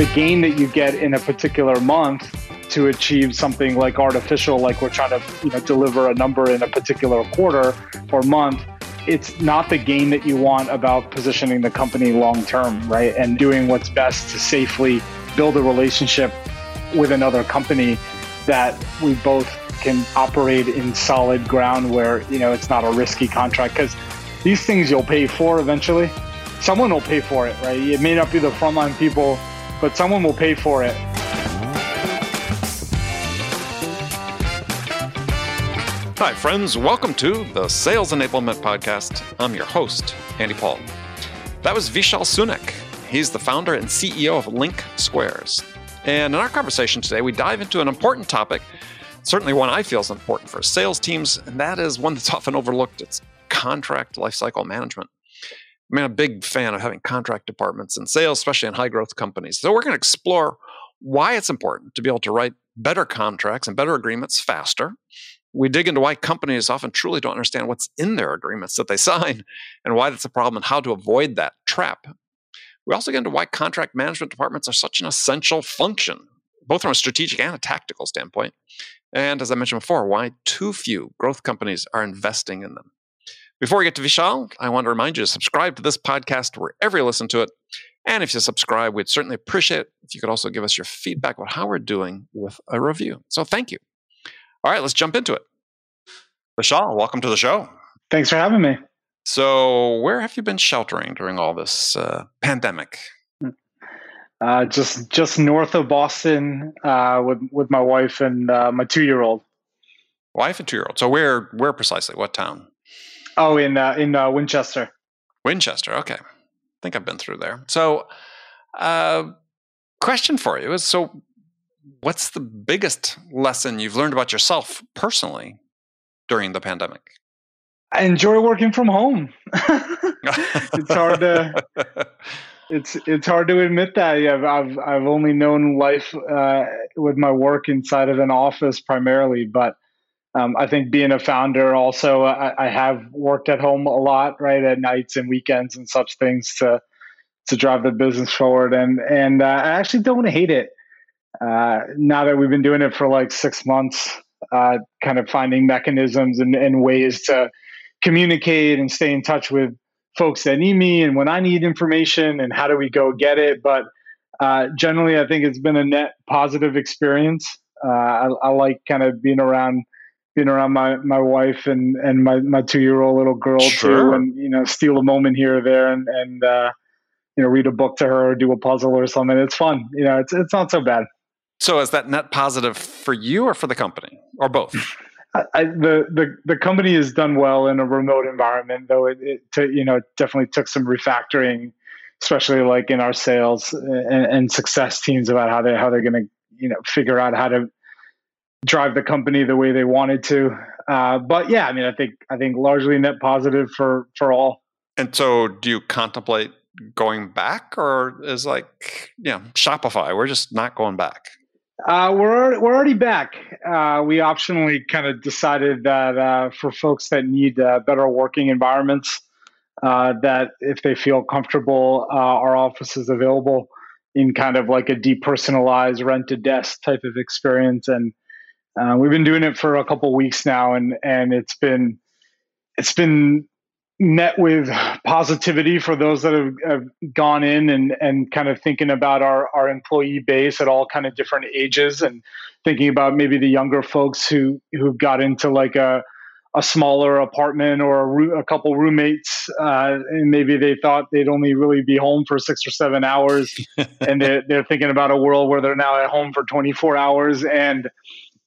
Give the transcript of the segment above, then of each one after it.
the gain that you get in a particular month to achieve something like artificial, like we're trying to you know deliver a number in a particular quarter or month. It's not the gain that you want about positioning the company long term, right? And doing what's best to safely build a relationship with another company that we both can operate in solid ground where you know it's not a risky contract because these things you'll pay for eventually. Someone will pay for it, right? It may not be the frontline people but someone will pay for it. Hi, friends. Welcome to the Sales Enablement Podcast. I'm your host, Andy Paul. That was Vishal Sunak. He's the founder and CEO of Link Squares. And in our conversation today, we dive into an important topic, certainly one I feel is important for sales teams, and that is one that's often overlooked. It's contract lifecycle management. I mean, I'm a big fan of having contract departments in sales, especially in high growth companies. So we're going to explore why it's important to be able to write better contracts and better agreements faster. We dig into why companies often truly don't understand what's in their agreements that they sign and why that's a problem and how to avoid that trap. We also get into why contract management departments are such an essential function, both from a strategic and a tactical standpoint. And as I mentioned before, why too few growth companies are investing in them. Before we get to Vishal, I want to remind you to subscribe to this podcast wherever you listen to it. And if you subscribe, we'd certainly appreciate it if you could also give us your feedback about how we're doing with a review. So thank you. All right, let's jump into it. Vishal, welcome to the show. Thanks for having me. So, where have you been sheltering during all this uh, pandemic? Uh, just just north of Boston uh, with with my wife and uh, my two year old. Wife and two year old. So where where precisely? What town? Oh, in uh, in uh, Winchester. Winchester. Okay, I think I've been through there. So, uh, question for you is: so, what's the biggest lesson you've learned about yourself personally during the pandemic? I enjoy working from home. it's hard to it's it's hard to admit that. I've I've, I've only known life uh, with my work inside of an office primarily, but um, I think being a founder, also, I, I, have worked at home a lot, right, at nights and weekends and such things to to drive the business forward. And and uh, I actually don't hate it. Uh, now that we've been doing it for like six months, uh, kind of finding mechanisms and, and ways to communicate and stay in touch with folks that need me and when I need information and how do we go get it. But uh, generally, I think it's been a net positive experience. Uh, I, I like kind of being around being around my my wife and and my my two year old little girl sure. too, and you know, steal a moment here or there, and and uh, you know, read a book to her or do a puzzle or something. It's fun. You know, it's it's not so bad. So, is that net positive for you or for the company, or both? I, I, the the the company has done well in a remote environment, though it, it to, you know definitely took some refactoring, especially like in our sales and, and success teams about how they how they're going to you know figure out how to drive the company the way they wanted to. Uh, but yeah, I mean, I think I think largely net positive for for all. And so, do you contemplate going back, or is like yeah, Shopify? We're just not going back. Uh, we're we're already back. Uh, we optionally kind of decided that uh, for folks that need uh, better working environments, uh, that if they feel comfortable, uh, our office is available in kind of like a depersonalized rented desk type of experience, and uh, we've been doing it for a couple weeks now, and and it's been it's been met with positivity for those that have, have, gone in and and kind of thinking about our our employee base at all kind of different ages and thinking about maybe the younger folks who who got into like a a smaller apartment or a, a couple roommates uh, and maybe they thought they'd only really be home for six or seven hours and they're, they're thinking about a world where they're now at home for 24 hours and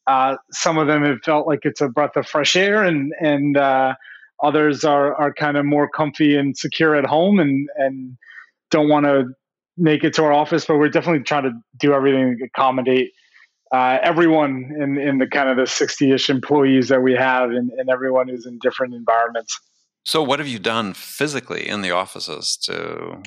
uh, some of them have felt like it's a breath of fresh air, and and uh, others are are kind of more comfy and secure at home, and and don't want to make it to our office. But we're definitely trying to do everything to accommodate uh, everyone in in the kind of the sixty ish employees that we have, and, and everyone who's in different environments. So, what have you done physically in the offices to,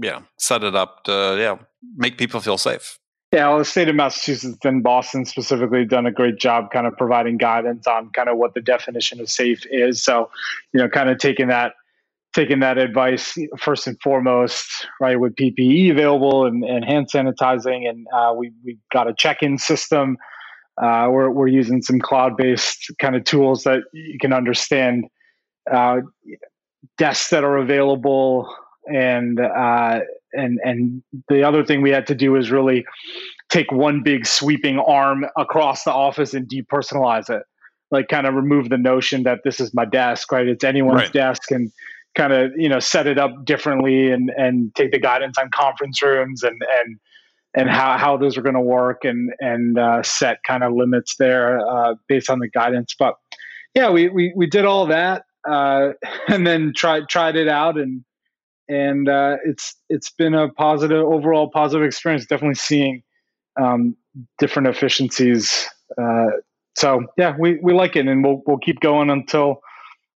yeah, set it up to, yeah, make people feel safe? Yeah, well, the state of Massachusetts and Boston specifically done a great job kind of providing guidance on kind of what the definition of safe is. So, you know, kind of taking that taking that advice first and foremost, right, with PPE available and, and hand sanitizing, and uh, we we got a check-in system. Uh, we're we're using some cloud-based kind of tools that you can understand uh, desks that are available, and uh, and and the other thing we had to do is really take one big sweeping arm across the office and depersonalize it. Like kind of remove the notion that this is my desk right? It's anyone's right. desk and kind of you know set it up differently and and take the guidance on conference rooms and and and how, how those are going to work and and uh, set kind of limits there uh, based on the guidance. But yeah we we, we did all that uh, and then tried tried it out and and uh, it's it's been a positive overall positive experience definitely seeing um, different efficiencies uh, so yeah we, we like it and we'll, we'll keep going until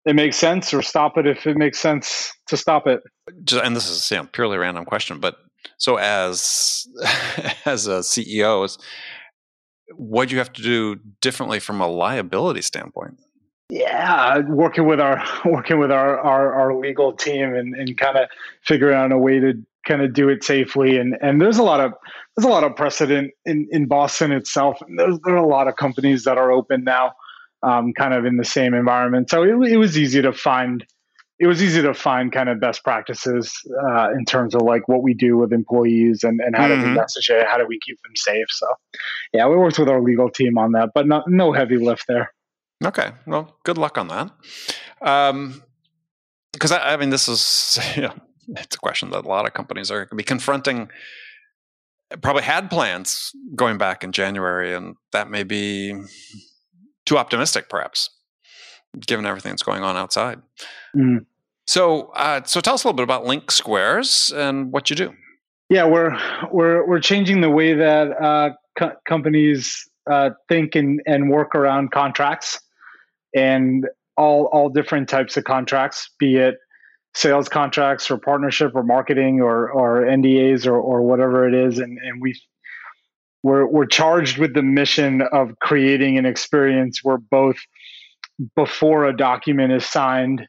it makes sense or stop it if it makes sense to stop it. Just, and this is a purely random question, but so as as a CEO, what do you have to do differently from a liability standpoint? Yeah, working with our working with our our, our legal team and, and kind of figuring out a way to kind of do it safely and and there's a lot of there's a lot of precedent in in Boston itself. There's there are a lot of companies that are open now um, kind of in the same environment. So it, it, was easy to find. It was easy to find kind of best practices uh, in terms of like what we do with employees and, and how mm-hmm. do we message it, how do we keep them safe. So, yeah, we worked with our legal team on that, but not, no heavy lift there. Okay, well, good luck on that. Um, because I, I mean, this is know, it's a question that a lot of companies are going to be confronting probably had plans going back in January, and that may be too optimistic, perhaps, given everything that's going on outside. Mm. So, uh, so tell us a little bit about LinkSquares and what you do. Yeah, we're we're we're changing the way that uh, co- companies uh, think and, and work around contracts, and all all different types of contracts, be it sales contracts or partnership or marketing or or NDAs or or whatever it is, and and we we're we're charged with the mission of creating an experience where both before a document is signed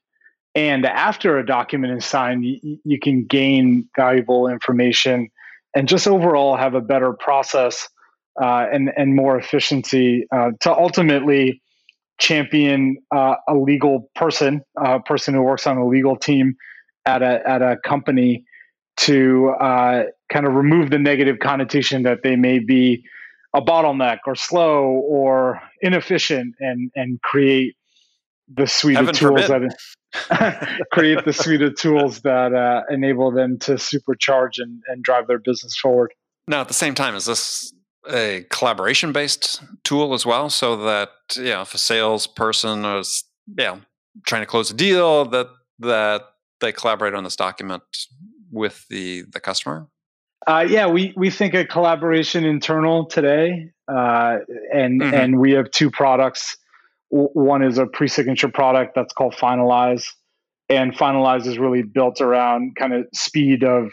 and after a document is signed you, you can gain valuable information and just overall have a better process uh, and and more efficiency uh, to ultimately champion uh, a legal person, a person who works on a legal team at a at a company to uh, kind of remove the negative connotation that they may be a bottleneck or slow or inefficient and and create the suite Heaven of tools forbid. that create the suite of tools that uh, enable them to supercharge and, and drive their business forward. Now, at the same time, is this a collaboration based tool as well? So that you know, if a salesperson is yeah trying to close a deal, that that they collaborate on this document with the the customer? Uh, yeah, we we think a collaboration internal today, uh, and mm-hmm. and we have two products. one is a pre-signature product that's called Finalize, and Finalize is really built around kind of speed of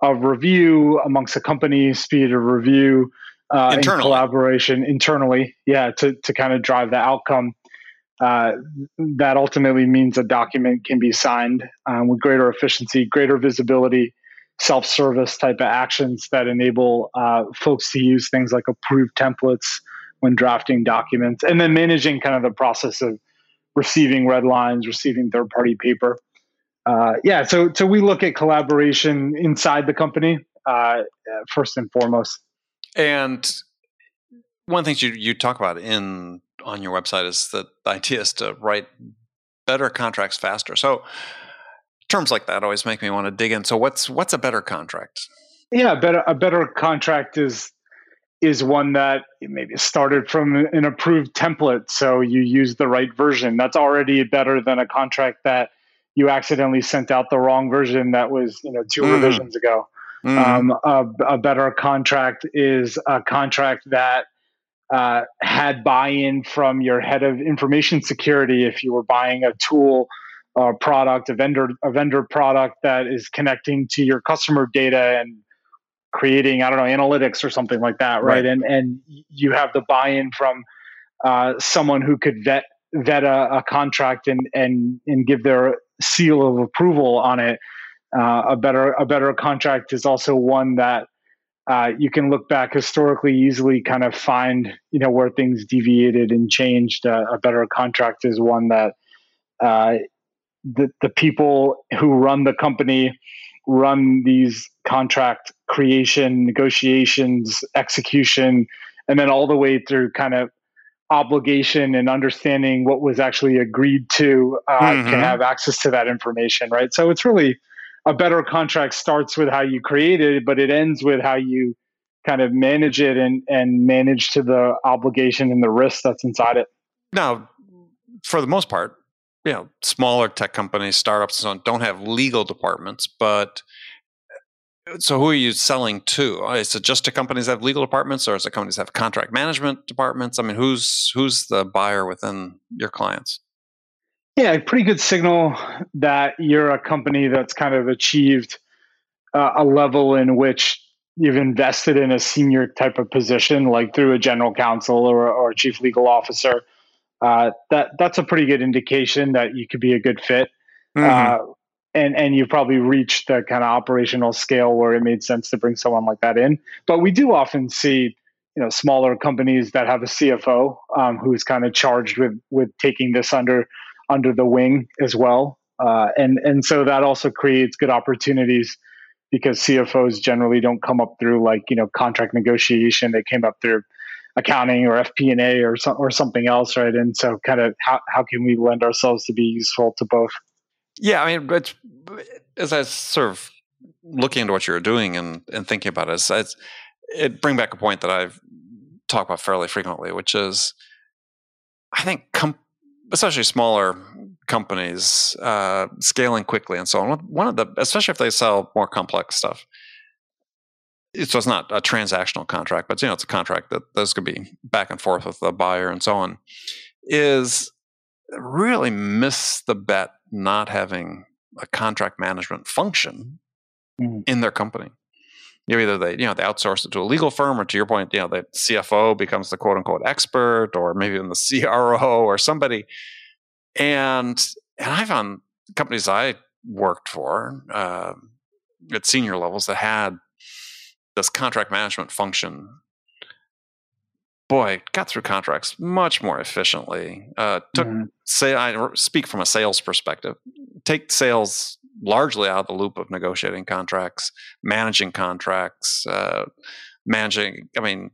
of review amongst a company, speed of review, uh, collaboration internally. Yeah, to to kind of drive the outcome. Uh, that ultimately means a document can be signed um, with greater efficiency, greater visibility, self service type of actions that enable uh, folks to use things like approved templates when drafting documents, and then managing kind of the process of receiving red lines, receiving third party paper. Uh, yeah, so so we look at collaboration inside the company uh, first and foremost. And one thing you you talk about in on your website is that the idea is to write better contracts faster. So terms like that always make me want to dig in. So what's what's a better contract? Yeah, a better a better contract is is one that maybe started from an approved template, so you use the right version. That's already better than a contract that you accidentally sent out the wrong version that was you know 2 mm. revisions ago. Mm. Um, a, a, better contract is a contract that uh, had buy-in from your head of information security if you were buying a tool a product, a vendor, a vendor product that is connecting to your customer data and creating, I don't know, analytics or something like that, right? right. And and you have the buy-in from uh, someone who could vet vet a, a, contract and and and give their seal of approval on it. Uh, a better a better contract is also one that uh, you can look back historically easily, kind of find you know where things deviated and changed. Uh, a better contract is one that uh, the the people who run the company run these contract creation, negotiations, execution, and then all the way through kind of obligation and understanding what was actually agreed to uh, mm-hmm. can have access to that information, right? So it's really a better contract starts with how you create it, but it ends with how you kind of manage it and and manage to the obligation and the risk that's inside it. Now, for the most part, you know, smaller tech companies, startups, and so on don't have legal departments, but uh, so who are you selling to? Uh, is it just to companies that have legal departments, or is it companies that have contract management departments? I mean, who's who's the buyer within your clients? Yeah, pretty good signal that you're a company that's kind of achieved uh, a level in which you've invested in a senior type of position, like through a general counsel or, or a chief legal officer. Uh, that that's a pretty good indication that you could be a good fit. Mm-hmm. Uh, and and you've probably reached the kind of operational scale where it made sense to bring someone like that in. But we do often see, you know, smaller companies that have a CFO um, who's kind of charged with with taking this under under the wing as well. Uh, and and so that also creates good opportunities because CFOs generally don't come up through like you know contract negotiation. They came up through accounting or FP&A or some, or something else, right? And so kind of how how can we lend ourselves to be useful to both? Yeah, I mean, but as I sort of looking into what you're doing and, and thinking about it, it's, it bring back a point that I've talked about fairly frequently, which is I think com- especially smaller companies uh, scaling quickly and so on. One of the, especially if they sell more complex stuff. So it's not a transactional contract, but you know it's a contract that those could be back and forth with the buyer and so on. Is really miss the bet not having a contract management function mm. in their company. You know, either they, you know, they outsource it to a legal firm, or to your point, you know, the CFO becomes the quote unquote expert, or maybe even the CRO or somebody. And and I found companies I worked for uh, at senior levels that had this contract management function boy, got through contracts much more efficiently. Uh, took mm-hmm. say I speak from a sales perspective. Take sales largely out of the loop of negotiating contracts, managing contracts, uh, managing. I mean,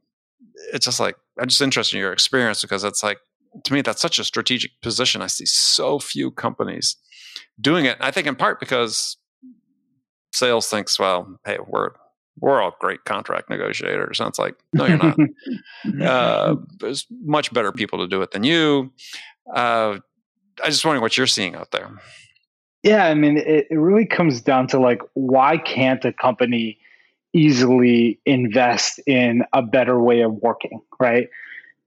it's just like I'm just interested in your experience because it's like to me that's such a strategic position. I see so few companies doing it. I think in part because sales thinks, well, hey, we're we're all great contract negotiators. And it's like, no, you're not. uh, there's much better people to do it than you. Uh, I just wondering what you're seeing out there. Yeah, I mean, it, it really comes down to like, why can't a company easily invest in a better way of working, right?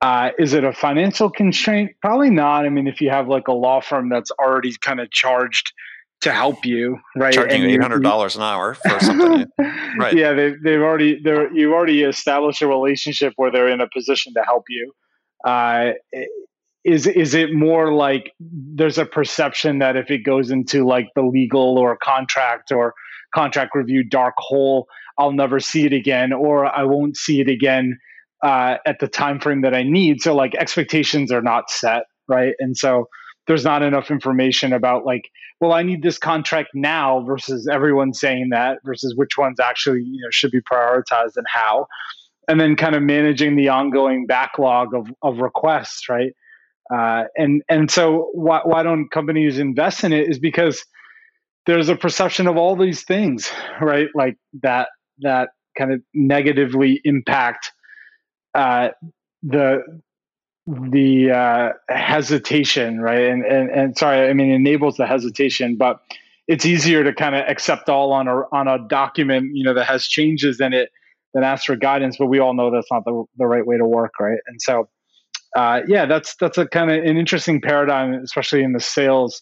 Uh, is it a financial constraint? Probably not. I mean, if you have like a law firm that's already kind of charged to help you, right? Charging eight hundred dollars an hour for something, right? Yeah, they, they've already they're you've already established a relationship where they're in a position to help you. Uh, is is it more like there's a perception that if it goes into like the legal or contract or contract review dark hole, I'll never see it again, or I won't see it again uh, at the time frame that I need. So like expectations are not set, right? And so there's not enough information about like well i need this contract now versus everyone saying that versus which ones actually you know should be prioritized and how and then kind of managing the ongoing backlog of, of requests right uh, and and so why, why don't companies invest in it is because there's a perception of all these things right like that that kind of negatively impact uh, the the uh, hesitation, right? And, and and sorry, I mean enables the hesitation, but it's easier to kind of accept all on a on a document, you know, that has changes in it than ask for guidance. But we all know that's not the the right way to work, right? And so, uh, yeah, that's that's a kind of an interesting paradigm, especially in the sales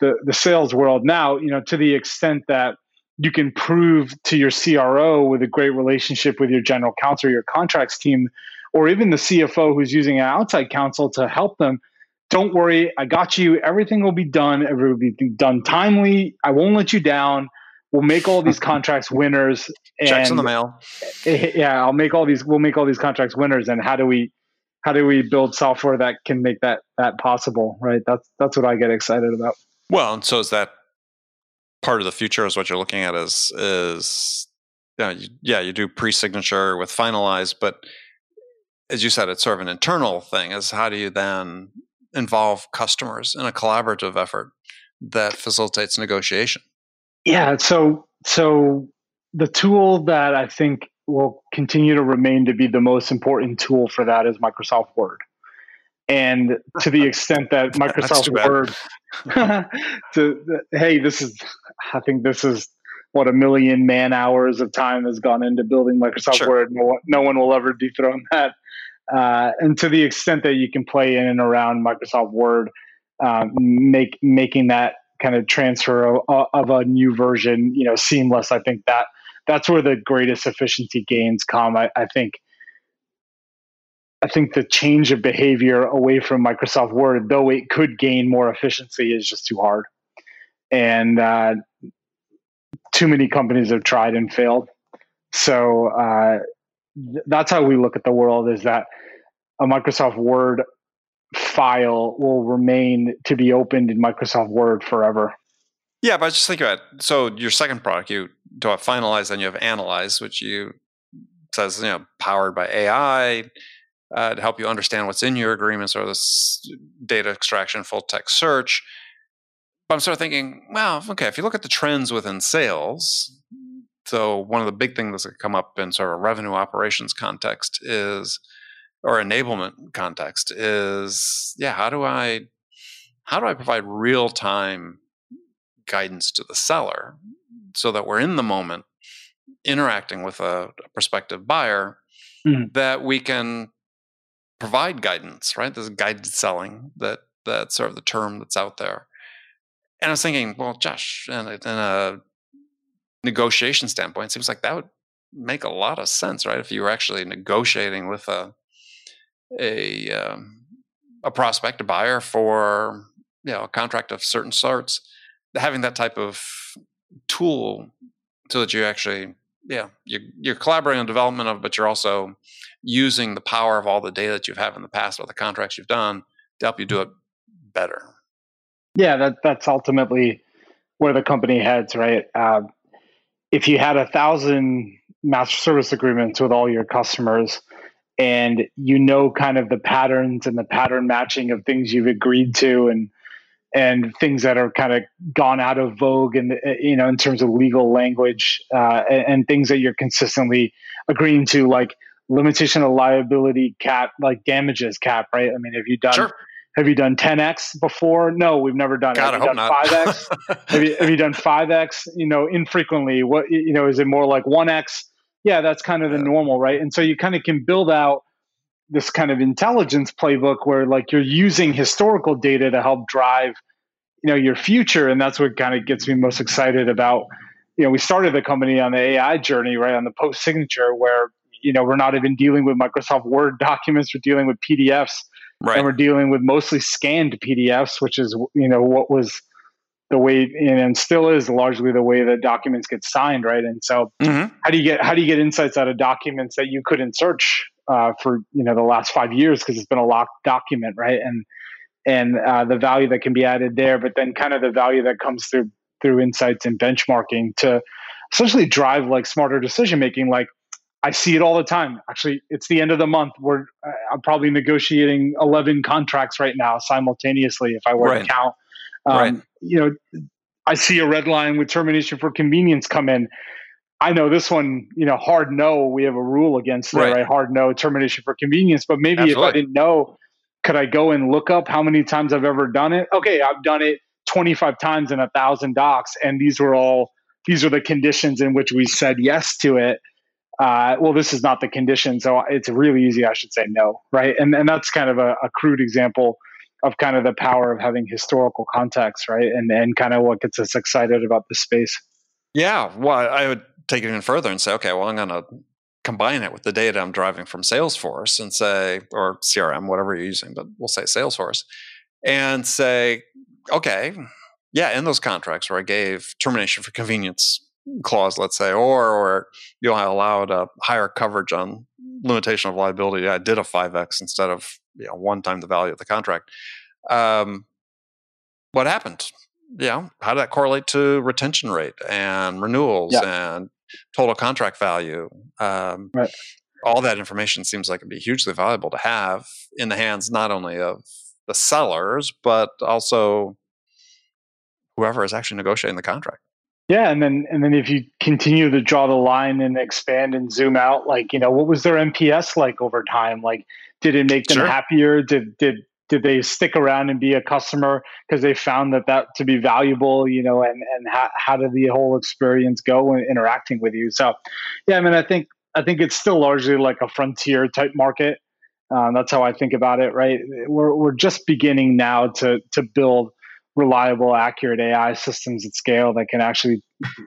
the the sales world now. You know, to the extent that you can prove to your CRO with a great relationship with your general counsel, your contracts team or even the CFO who's using an outside counsel to help them, don't worry, I got you. Everything will be done. Everything will be done timely. I won't let you down. We'll make all these contracts winners. And, Checks in the mail. Yeah, I'll make all these. We'll make all these contracts winners. And how do we, how do we build software that can make that that possible? Right. That's that's what I get excited about. Well, and so is that part of the future? Is what you're looking at? Is is yeah, you, yeah, you do pre-signature with finalize, but as you said, it's sort of an internal thing. Is how do you then involve customers in a collaborative effort that facilitates negotiation? Yeah, so so the tool that I think will continue to remain to be the most important tool for that is Microsoft Word. And to the extent that Microsoft Word, to, hey, this is, I think this is what a million man hours of time has gone into building Microsoft sure. Word. No, no one will ever dethrone that. Uh, and to the extent that you can play in and around Microsoft Word, um, make making that kind of transfer of, of, a new version, you know, seamless. I think that that's where the greatest efficiency gains come. I, I think. I think the change of behavior away from Microsoft Word, though it could gain more efficiency, is just too hard, and uh, too many companies have tried and failed. So uh, that's how we look at the world is that a Microsoft Word file will remain to be opened in Microsoft Word forever. Yeah, but just think about it. So your second product, you do have finalize, then you have analyze, which you says you know powered by AI uh, to help you understand what's in your agreements or this data extraction, full text search. But I'm sort of thinking, well, okay, if you look at the trends within sales, so one of the big things that come up in sort of a revenue operations context is, or enablement context is, yeah, how do I, how do I provide real time guidance to the seller so that we're in the moment interacting with a, a prospective buyer mm-hmm. that we can provide guidance, right? This guided selling that that's sort of the term that's out there. And I was thinking, well, Josh, in a, in a negotiation standpoint, it seems like that would make a lot of sense, right? If you were actually negotiating with a a um, a prospect, a buyer for you know a contract of certain sorts, having that type of tool so that you actually yeah you're, you're collaborating on development of, but you're also using the power of all the data that you've had in the past, all the contracts you've done to help you do it better. Yeah, that that's ultimately where the company heads, right? Uh, if you had a thousand master service agreements with all your customers and you know kind of the patterns and the pattern matching of things you've agreed to and and things that are kind of gone out of vogue and you know in terms of legal language uh, and, and, things that you're consistently agreeing to like limitation of liability cap like damages cap right i mean have you done sure. Have you done 10x before? No, we've never done God, it. Have you done 5x? have, you, have you done 5x? You know, infrequently. What you know, is it more like 1x? Yeah, that's kind of the normal, right? And so you kind of can build out this kind of intelligence playbook where like you're using historical data to help drive, you know, your future. And that's what kind of gets me most excited about. You know, we started the company on the AI journey, right? On the post signature where, you know, we're not even dealing with Microsoft Word documents, we're dealing with PDFs Right. And we're dealing with mostly scanned PDFs, which is you know what was the way and still is largely the way that documents get signed, right? And so, mm-hmm. how do you get how do you get insights out of documents that you couldn't search uh, for you know the last five years because it's been a locked document, right? And and uh, the value that can be added there, but then kind of the value that comes through through insights and benchmarking to essentially drive like smarter decision making, like I see it all the time. Actually, it's the end of the month. We're uh, I'm probably negotiating 11 contracts right now simultaneously if I were right. to count. Um, right. You know, I see a red line with termination for convenience come in. I know this one, you know, hard no. We have a rule against it, right? right? Hard no, termination for convenience. But maybe Absolutely. if I didn't know, could I go and look up how many times I've ever done it? Okay, I've done it 25 times in a thousand docs, and these were all these are the conditions in which we said yes to it uh, well, this is not the condition, so it's really easy. I should say no, right? And and that's kind of a, a crude example of kind of the power of having historical context, right? And and kind of what gets us excited about the space. Yeah, well, I would take it even further and say, okay, well, I'm going to combine it with the data I'm driving from Salesforce and say, or CRM, whatever you're using, but we'll say Salesforce, and say, okay, yeah, in those contracts where I gave termination for convenience clause, let's say, or or you know I allowed a higher coverage on limitation of liability. I did a five x instead of you know one time the value of the contract. Um, what happened? You know, how did that correlate to retention rate and renewals yeah. and total contract value? Um, right. All that information seems like it'd be hugely valuable to have in the hands not only of the sellers but also whoever is actually negotiating the contract. Yeah, and then and then if you continue to draw the line and expand and zoom out, like you know, what was their NPS like over time? Like, did it make them sure. happier? Did did did they stick around and be a customer because they found that that to be valuable? You know, and and how how did the whole experience go when interacting with you? So, yeah, I mean, I think I think it's still largely like a frontier type market. Um, that's how I think about it. Right, we're we're just beginning now to to build reliable, accurate AI systems at scale that can actually,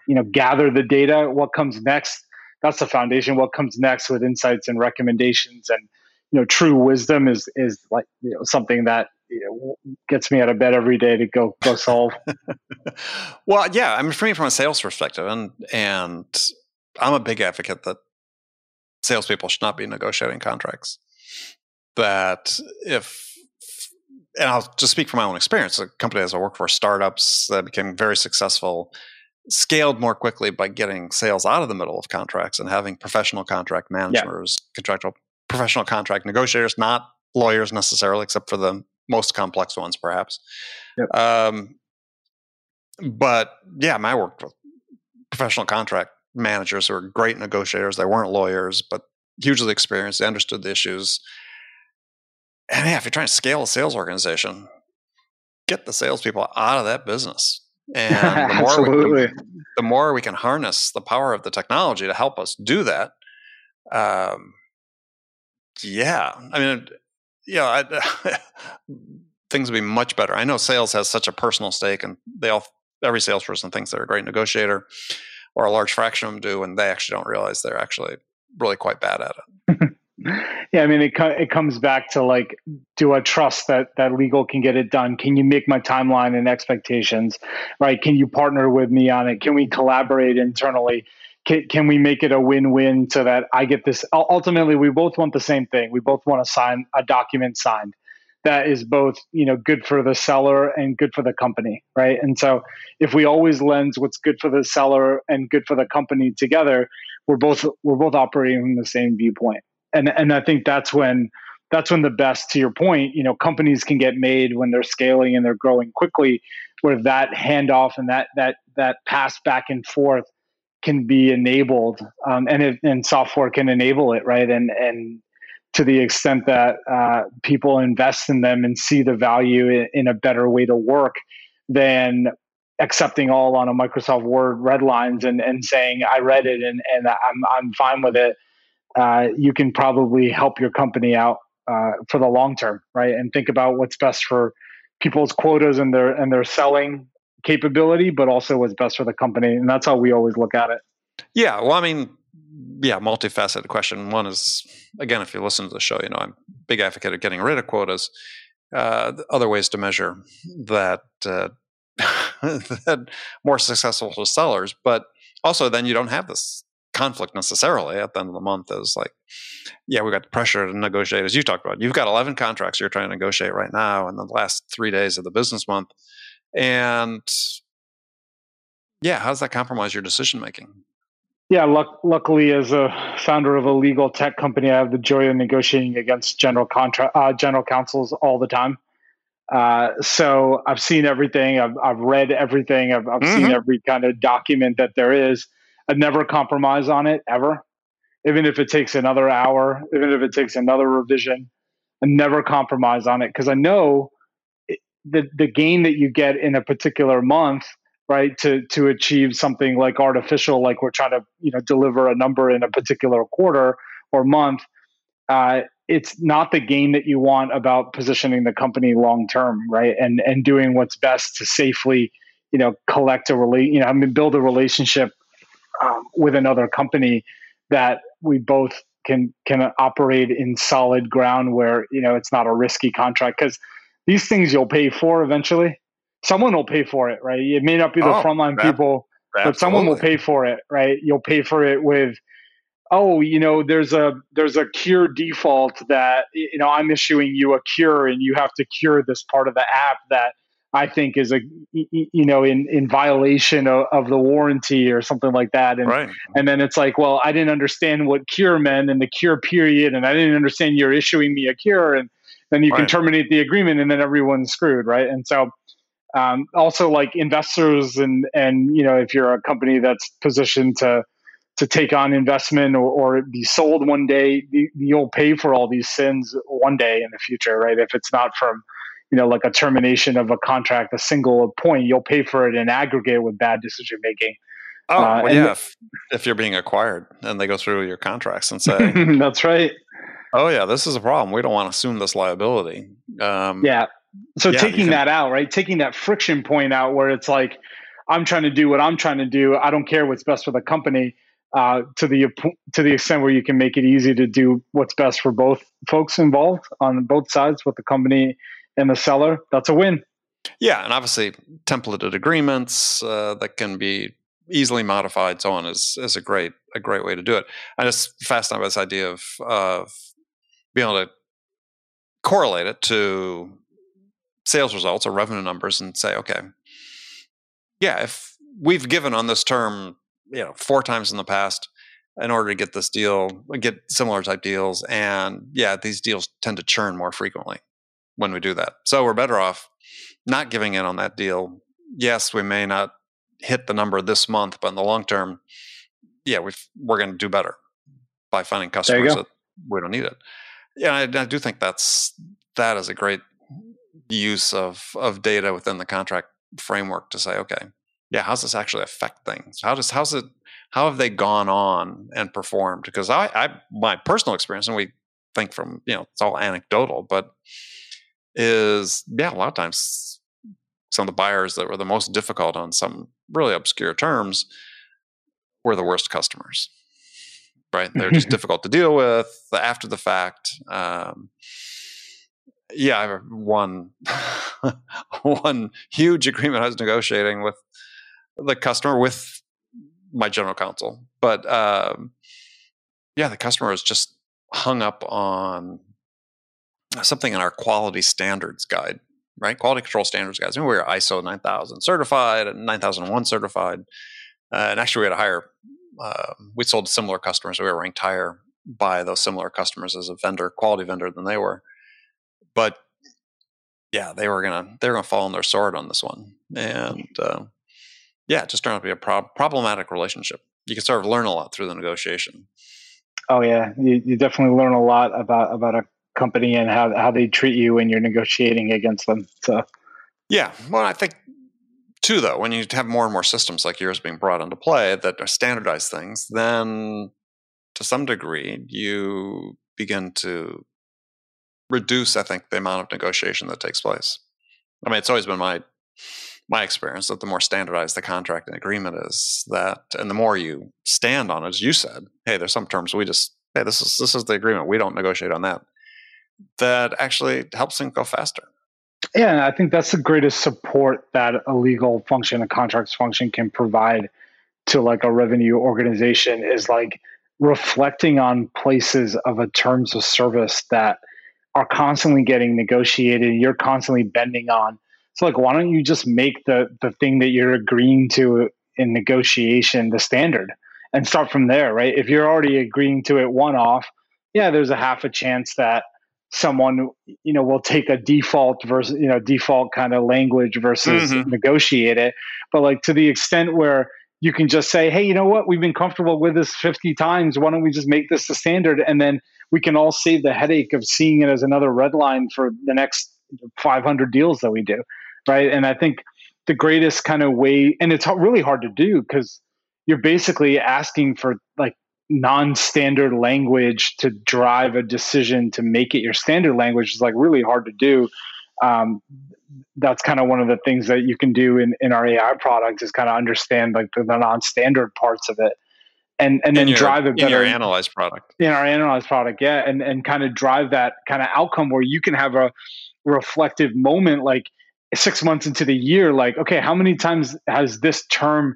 you know, gather the data. What comes next? That's the foundation. What comes next with insights and recommendations and you know, true wisdom is is like you know something that you know, gets me out of bed every day to go go solve. well, yeah, I mean, for me, from a sales perspective, and and I'm a big advocate that salespeople should not be negotiating contracts. That if and I'll just speak from my own experience. The company as I worked for, startups that became very successful, scaled more quickly by getting sales out of the middle of contracts and having professional contract managers, yeah. contractual professional contract negotiators, not lawyers necessarily, except for the most complex ones, perhaps. Yep. Um, but yeah, I worked with professional contract managers who were great negotiators. They weren't lawyers, but hugely experienced. They understood the issues and yeah, if you're trying to scale a sales organization, get the salespeople out of that business. And the more, we, the, the, more we can harness the power of the technology to help us do that, um, yeah, I mean, yeah, I, things would be much better. I know sales has such a personal stake, and they all every salesperson thinks they're a great negotiator, or a large fraction of them do, and they actually don't realize they're actually really quite bad at it. yeah, I mean, it it comes back to like, do I trust that that legal can get it done? Can you make my timeline and expectations right? Can you partner with me on it? Can we collaborate internally? Can, can we make it a win-win so that I get this? Ultimately, we both want the same thing. We both want to sign a document signed that is both you know good for the seller and good for the company right and so if we always lens what's good for the seller and good for the company together we're both we're both operating from the same viewpoint and and I think that's when that's when the best to your point you know companies can get made when they're scaling and they're growing quickly where that handoff and that that that pass back and forth can be enabled um, and it, and software can enable it right and and to the extent that uh, people invest in them and see the value in, in, a better way to work than accepting all on a Microsoft Word red lines and, and saying I read it and, and I'm I'm fine with it uh, you can probably help your company out uh, for the long term, right? And think about what's best for people's quotas and their and their selling capability, but also what's best for the company. And that's how we always look at it. Yeah, well, I mean, yeah, multifaceted question. One is again, if you listen to the show, you know, I'm big advocate of getting rid of quotas. Uh, other ways to measure that uh, that more successful for sellers, but also then you don't have this conflict necessarily at the end of the month is like, yeah, we got the pressure to negotiate, as you talked about. You've got 11 contracts you're trying to negotiate right now in the last three days of the business month. And yeah, how does that compromise your decision making? Yeah, luck, luckily, as a founder of a legal tech company, I have the joy of negotiating against general contract uh, general counsels all the time. Uh, so I've seen everything. I've, I've read everything. I've, I've mm-hmm. seen every kind of document that there is. I'd never compromise on it ever, even if it takes another hour, even if it takes another revision. I never compromise on it because I know the the gain that you get in a particular month, right? To to achieve something like artificial, like we're trying to you know deliver a number in a particular quarter or month. Uh, it's not the gain that you want about positioning the company long term, right? And and doing what's best to safely, you know, collect a relate, you know, I mean, build a relationship um, with another company that we both can can operate in solid ground where you know it's not a risky contract because these things you'll pay for eventually. Someone will pay for it, right? It may not be the oh, frontline that, people, absolutely. but someone will pay for it, right? You'll pay for it with oh, you know, there's a there's a cure default that you know I'm issuing you a cure and you have to cure this part of the app that I think is a you know in in violation of, of the warranty or something like that. And right. and then it's like, well, I didn't understand what cure meant and the cure period, and I didn't understand you're issuing me a cure, and then you right. can terminate the agreement, and then everyone's screwed, right? And so. Um, also, like investors, and and you know, if you're a company that's positioned to to take on investment or, or be sold one day, you'll pay for all these sins one day in the future, right? If it's not from, you know, like a termination of a contract, a single point, you'll pay for it in aggregate with bad decision making. Oh, uh, well, yeah. if, if, you're being acquired and they go through your contracts and say, that's right. Oh, yeah, this is a problem. We don't want to assume this liability. Um, yeah. So yeah, taking can, that out, right? Taking that friction point out where it's like, I'm trying to do what I'm trying to do. I don't care what's best for the company uh, to the to the extent where you can make it easy to do what's best for both folks involved on both sides with the company and the seller. That's a win. Yeah, and obviously templated agreements uh, that can be easily modified, so on is is a great a great way to do it. I just fascinated by this idea of of being able to correlate it to sales results or revenue numbers and say, okay, yeah, if we've given on this term you know four times in the past in order to get this deal, get similar type deals. And yeah, these deals tend to churn more frequently when we do that. So we're better off not giving in on that deal. Yes, we may not hit the number this month, but in the long term, yeah, we are going to do better by finding customers that we don't need it. Yeah, I, I do think that's that is a great use of of data within the contract framework to say, okay, yeah, how's this actually affect things? How does how's it how have they gone on and performed? Because I, I my personal experience, and we think from you know it's all anecdotal, but is yeah, a lot of times some of the buyers that were the most difficult on some really obscure terms were the worst customers. Right? They're just difficult to deal with after the fact. Um, yeah, I have one one huge agreement I was negotiating with the customer with my general counsel. But um, yeah, the customer was just hung up on something in our quality standards guide, right? Quality control standards guides. I mean, we were ISO 9000 certified and 9001 certified. Uh, and actually, we had a higher, uh, we sold to similar customers. We were ranked higher by those similar customers as a vendor, quality vendor than they were. But yeah, they were gonna they were gonna fall on their sword on this one, and uh, yeah, it just turned out to be a prob- problematic relationship. You can sort of learn a lot through the negotiation. Oh yeah, you, you definitely learn a lot about about a company and how how they treat you when you're negotiating against them. So yeah, well, I think too though when you have more and more systems like yours being brought into play that are standardized things, then to some degree you begin to reduce, I think, the amount of negotiation that takes place. I mean, it's always been my my experience that the more standardized the contract and agreement is that and the more you stand on it as you said hey there's some terms we just hey this is this is the agreement. We don't negotiate on that. That actually helps things go faster yeah i think that's the greatest support that a legal function a contracts function can provide to like a revenue organization is like reflecting on places of a terms of service that are constantly getting negotiated you're constantly bending on so like, why don't you just make the the thing that you're agreeing to in negotiation the standard and start from there, right? If you're already agreeing to it one off, yeah, there's a half a chance that someone you know will take a default versus you know default kind of language versus mm-hmm. negotiate it but like to the extent where you can just say hey you know what we've been comfortable with this 50 times why don't we just make this the standard and then we can all save the headache of seeing it as another red line for the next 500 deals that we do right? And I think the greatest kind of way, and it's really hard to do because you're basically asking for like non-standard language to drive a decision to make it your standard language is like really hard to do. Um, that's kind of one of the things that you can do in, in our AI product is kind of understand like the, the non-standard parts of it and and then your, drive a better in your analyzed product in our analyzed product yeah and and kind of drive that kind of outcome where you can have a reflective moment, like six months into the year, like, okay, how many times has this term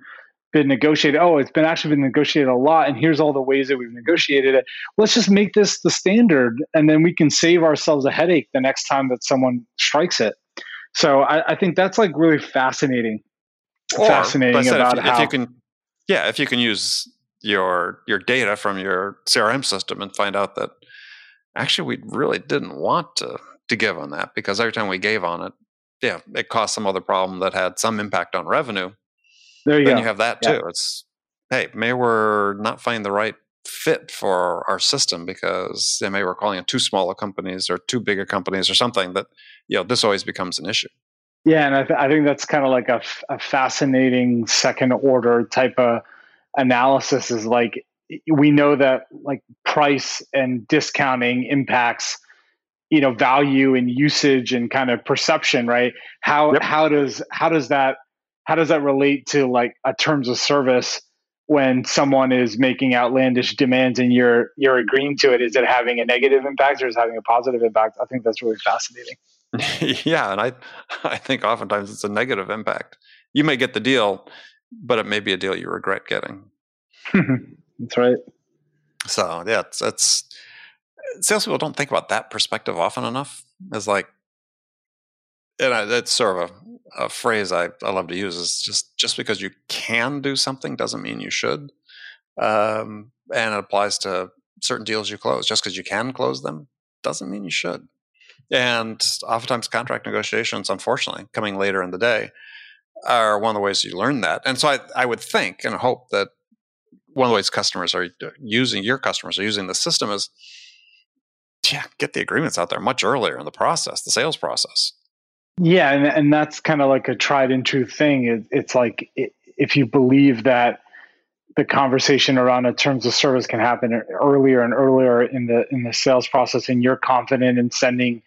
been negotiated? Oh, it's been actually been negotiated a lot, and here's all the ways that we've negotiated it. Let's just make this the standard, and then we can save ourselves a headache the next time that someone strikes it. So I, I think that's like really fascinating. Or, fascinating about if, how if you can, yeah, if you can use your your data from your CRM system and find out that actually we really didn't want to to give on that because every time we gave on it, yeah, it caused some other problem that had some impact on revenue. There you then go. you have that Yeah. too. It's hey, maybe we're not finding the right fit for our system because yeah, maybe we're calling it too small a companies or too big a companies or something that you know this always becomes an issue. Yeah, and I, th- I think that's kind of like a, f- a fascinating second order type of analysis. Is like we know that like price and discounting impacts, you know, value and usage and kind of perception, right? How Yep. how does how does that how does that relate to like a terms of service when someone is making outlandish demands and you're you're agreeing to it? Is it having a negative impact or is it having a positive impact? I think that's really fascinating. yeah, and I I think oftentimes it's a negative impact. You may get the deal, but it may be a deal you regret getting. that's right. So yeah, it's, it's salespeople don't think about that perspective often enough. It's like, and I, that's sort of a, a phrase I, I love to use is just just because you can do something doesn't mean you should, um, and it applies to certain deals you close. Just because you can close them doesn't mean you should. And oftentimes, contract negotiations, unfortunately, coming later in the day, are one of the ways you learn that. And so I, I would think and hope that one of the ways customers are using your customers are using the system is yeah get the agreements out there much earlier in the process the sales process Yeah, and and that's kind of like a tried and true thing. It, it's like i if you believe that the conversation around a terms of service can happen earlier and earlier in the in the sales process, and you're confident in sending,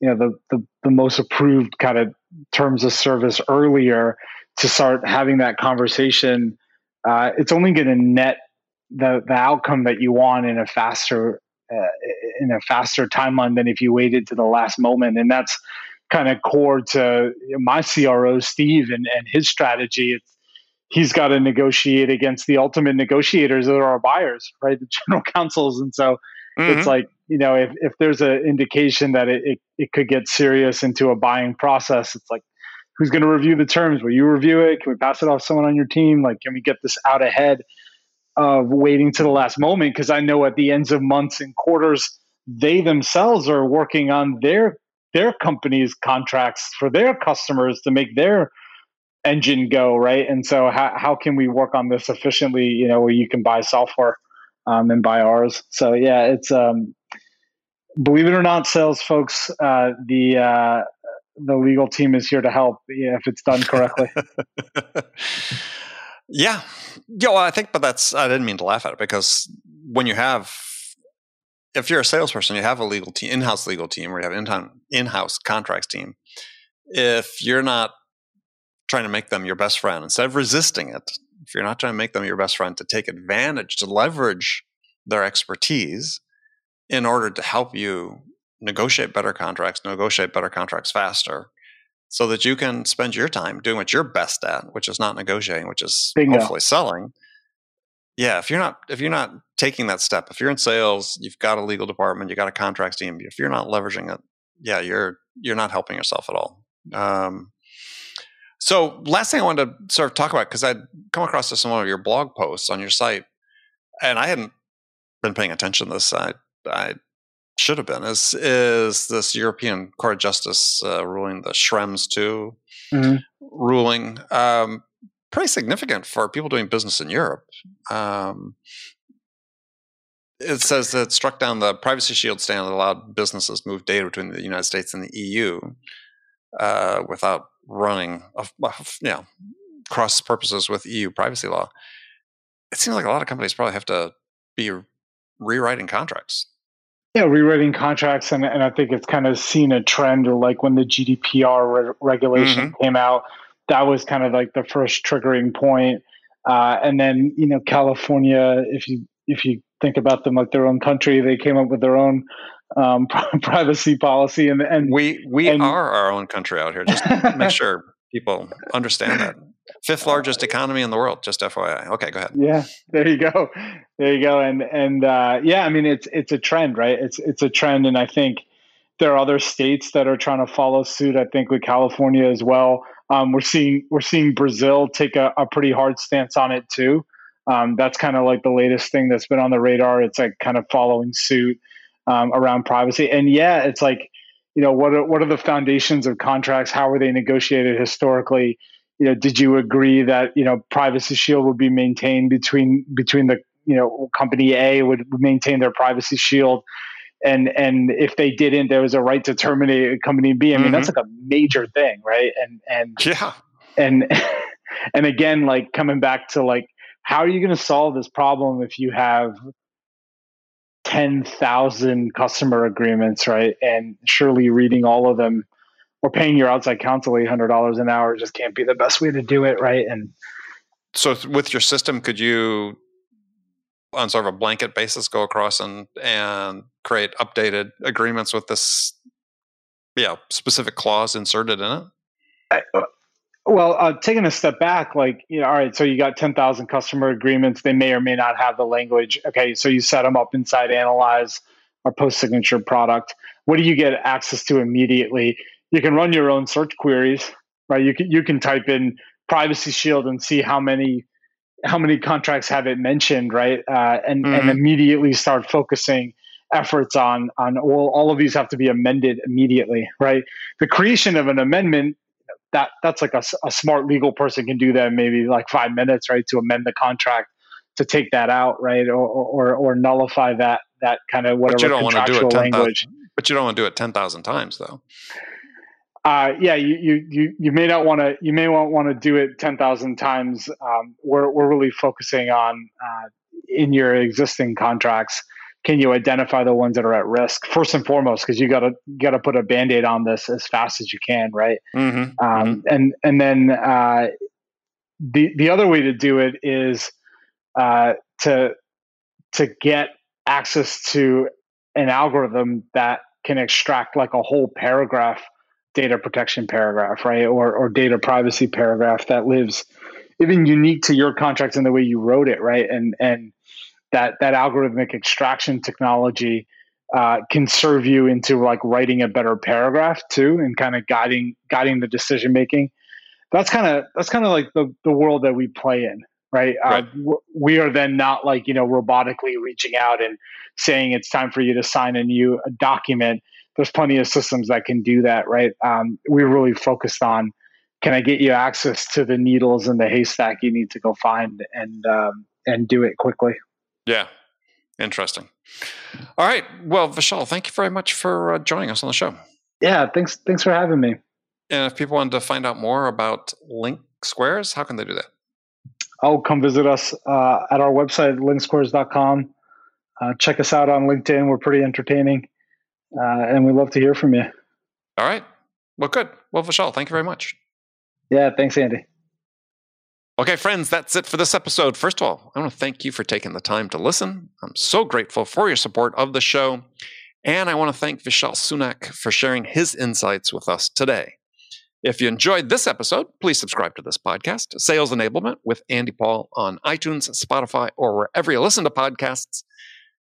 you know, the the, the most approved kind of terms of service earlier to start having that conversation, uh, it's only going to net the the outcome that you want in a faster uh, in a faster timeline than if you waited to the last moment, and that's kind of core to my CRO, Steve, and, and his strategy. It's, he's got to negotiate against the ultimate negotiators that are our buyers, right? The general counsels. And so Mm-hmm. it's like, you know, if, if there's an indication that it, it, it could get serious into a buying process, it's like, who's going to review the terms? Will you review it? Can we pass it off to someone on your team? Like, can we get this out ahead of waiting to the last moment? Because I know at the ends of months and quarters, they themselves are working on their their company's contracts for their customers to make their engine go right? And so how, how can we work on this efficiently you know where you can buy software um, and buy ours? So yeah it's um, believe it or not sales folks uh, the uh, the legal team is here to help yeah, if it's done correctly. Yeah. Yeah well i think but that's i didn't mean to laugh at it because when you have if you're a salesperson you have a legal team in-house legal team or you have an in-house contracts team if you're not trying to make them your best friend instead of resisting it if you're not trying to make them your best friend to take advantage to leverage their expertise in order to help you negotiate better contracts negotiate better contracts faster so that you can spend your time doing what you're best at which is not negotiating which is Bingo. hopefully selling yeah if you're not if you're not taking that step if you're in sales you've got a legal department you've got a contracts team if you're not leveraging it yeah you're you're not helping yourself at all um, so last thing i wanted to sort of talk about because i'd come across this in one of your blog posts on your site and i hadn't been paying attention to this i i should have been is is this European Court of Justice uh, ruling the Schrems two Mhm. ruling um, pretty significant for people doing business in Europe. Um, it says that it struck down the privacy shield standard that allowed businesses to move data between the United States and the EU uh, without running, a, you know, cross purposes with EU privacy law. It seems like a lot of companies probably have to be rewriting contracts. yeah rewriting contracts and, and i think it's kind of seen a trend or like when the gdpr re- regulation came out that was kind of like the first triggering point uh, and then you know california if you if you think about them like their own country they came up with their own um, privacy policy. And, and we we and, are our own country out here. Just make sure people understand that. Fifth largest economy in the world. Just FYI. Okay, go ahead. Yeah, there you go, there you go. And and uh, yeah, I mean it's it's a trend, right? It's it's a trend, and I think there are other states that are trying to follow suit. I think with California as well. Um, we're seeing we're seeing Brazil take a, a pretty hard stance on it too. Um, that's kind of like the latest thing that's been on the radar. It's like kind of following suit um, around privacy. And yeah, it's like you know what are what are the foundations of contracts? How were they negotiated historically? You know, did you agree that you know privacy shield would be maintained between between the you know company A would maintain their privacy shield and and if they didn't, there was a right to terminate company B. I mean, mm-hmm. that's like a major thing, right? And and yeah, and and again, like coming back to like, how are you going to solve this problem if you have ten thousand customer agreements, right? And surely reading all of them or paying your outside counsel eight hundred dollars an hour just can't be the best way to do it, right? And so, with your system, could you on sort of a blanket basis go across and and create updated agreements with this yeah specific clause inserted in it I, uh, well uh, taking a step back like you know all right so you got 10,000 customer agreements they may or may not have the language okay so you set them up inside analyze our post signature product what do you get access to immediately you can run your own search queries right you can you can type in privacy shield and see how many how many contracts have it mentioned, right? Uh, and mm-hmm. and immediately start focusing efforts on on well, all of these have to be amended immediately, right? The creation of an amendment that that's like a, a smart legal person can do that maybe like five minutes, right? To amend the contract to take that out, right, or or, or nullify that that kind of whatever contractual language. But you don't want to do it ten thousand times, though uh, yeah, you, you, you, you may not want to, you may not want to do it 10,000 times. Um, we're, we're really focusing on, uh, in your existing contracts, can you identify the ones that are at risk first and foremost? Cause you gotta, gotta put a band-aid on this as fast as you can. Right. Mm-hmm. Um, mm-hmm. and, and then, uh, the, the other way to do it is, uh, to, to get access to an algorithm that can extract like a whole paragraph data protection paragraph, right? Or, or data privacy paragraph that lives even unique to your contracts and the way you wrote it, right? And, and that, that algorithmic extraction technology uh, can serve you into like writing a better paragraph too and kind of guiding, guiding the decision making. That's kind of, that's kind of like the, the world that we play in, right? Uh, right. Uh, we are then not like, you know, robotically reaching out and saying it's time for you to sign a new a document there's plenty of systems that can do that, right? Um, we really focused on can I get you access to the needles in the haystack you need to go find and um, and do it quickly. Yeah, interesting. All right, well, Vishal, thank you very much for uh, joining us on the show. Yeah, thanks. Thanks for having me. And if people wanted to find out more about Link Squares, how can they do that? Oh, come visit us uh, at our website, linksquares.com. Uh, check us out on LinkedIn. We're pretty entertaining uh, and we love to hear from you. All right. Well, good. Well, Vishal, thank you very much. Yeah, thanks, Andy. Okay, friends, that's it for this episode. First of all, I want to thank you for taking the time to listen. I'm so grateful for your support of the show. And I want to thank Vishal Sunak for sharing his insights with us today. If you enjoyed this episode, please subscribe to this podcast, Sales Enablement with Andy Paul on iTunes, Spotify, or wherever you listen to podcasts.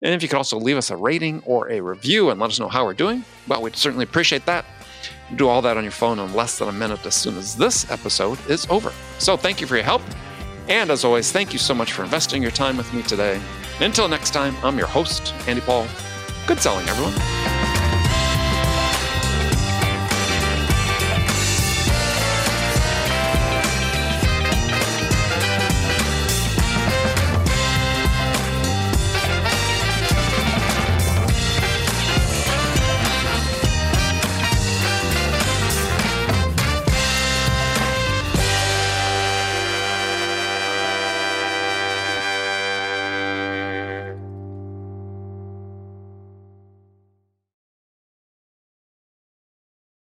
And if you could also leave us a rating or a review and let us know how we're doing, well, we'd certainly appreciate that. Do all that on your phone in less than a minute as soon as this episode is over. So thank you for your help. And as always, thank you so much for investing your time with me today. Until next time, I'm your host, Andy Paul. Good selling, everyone.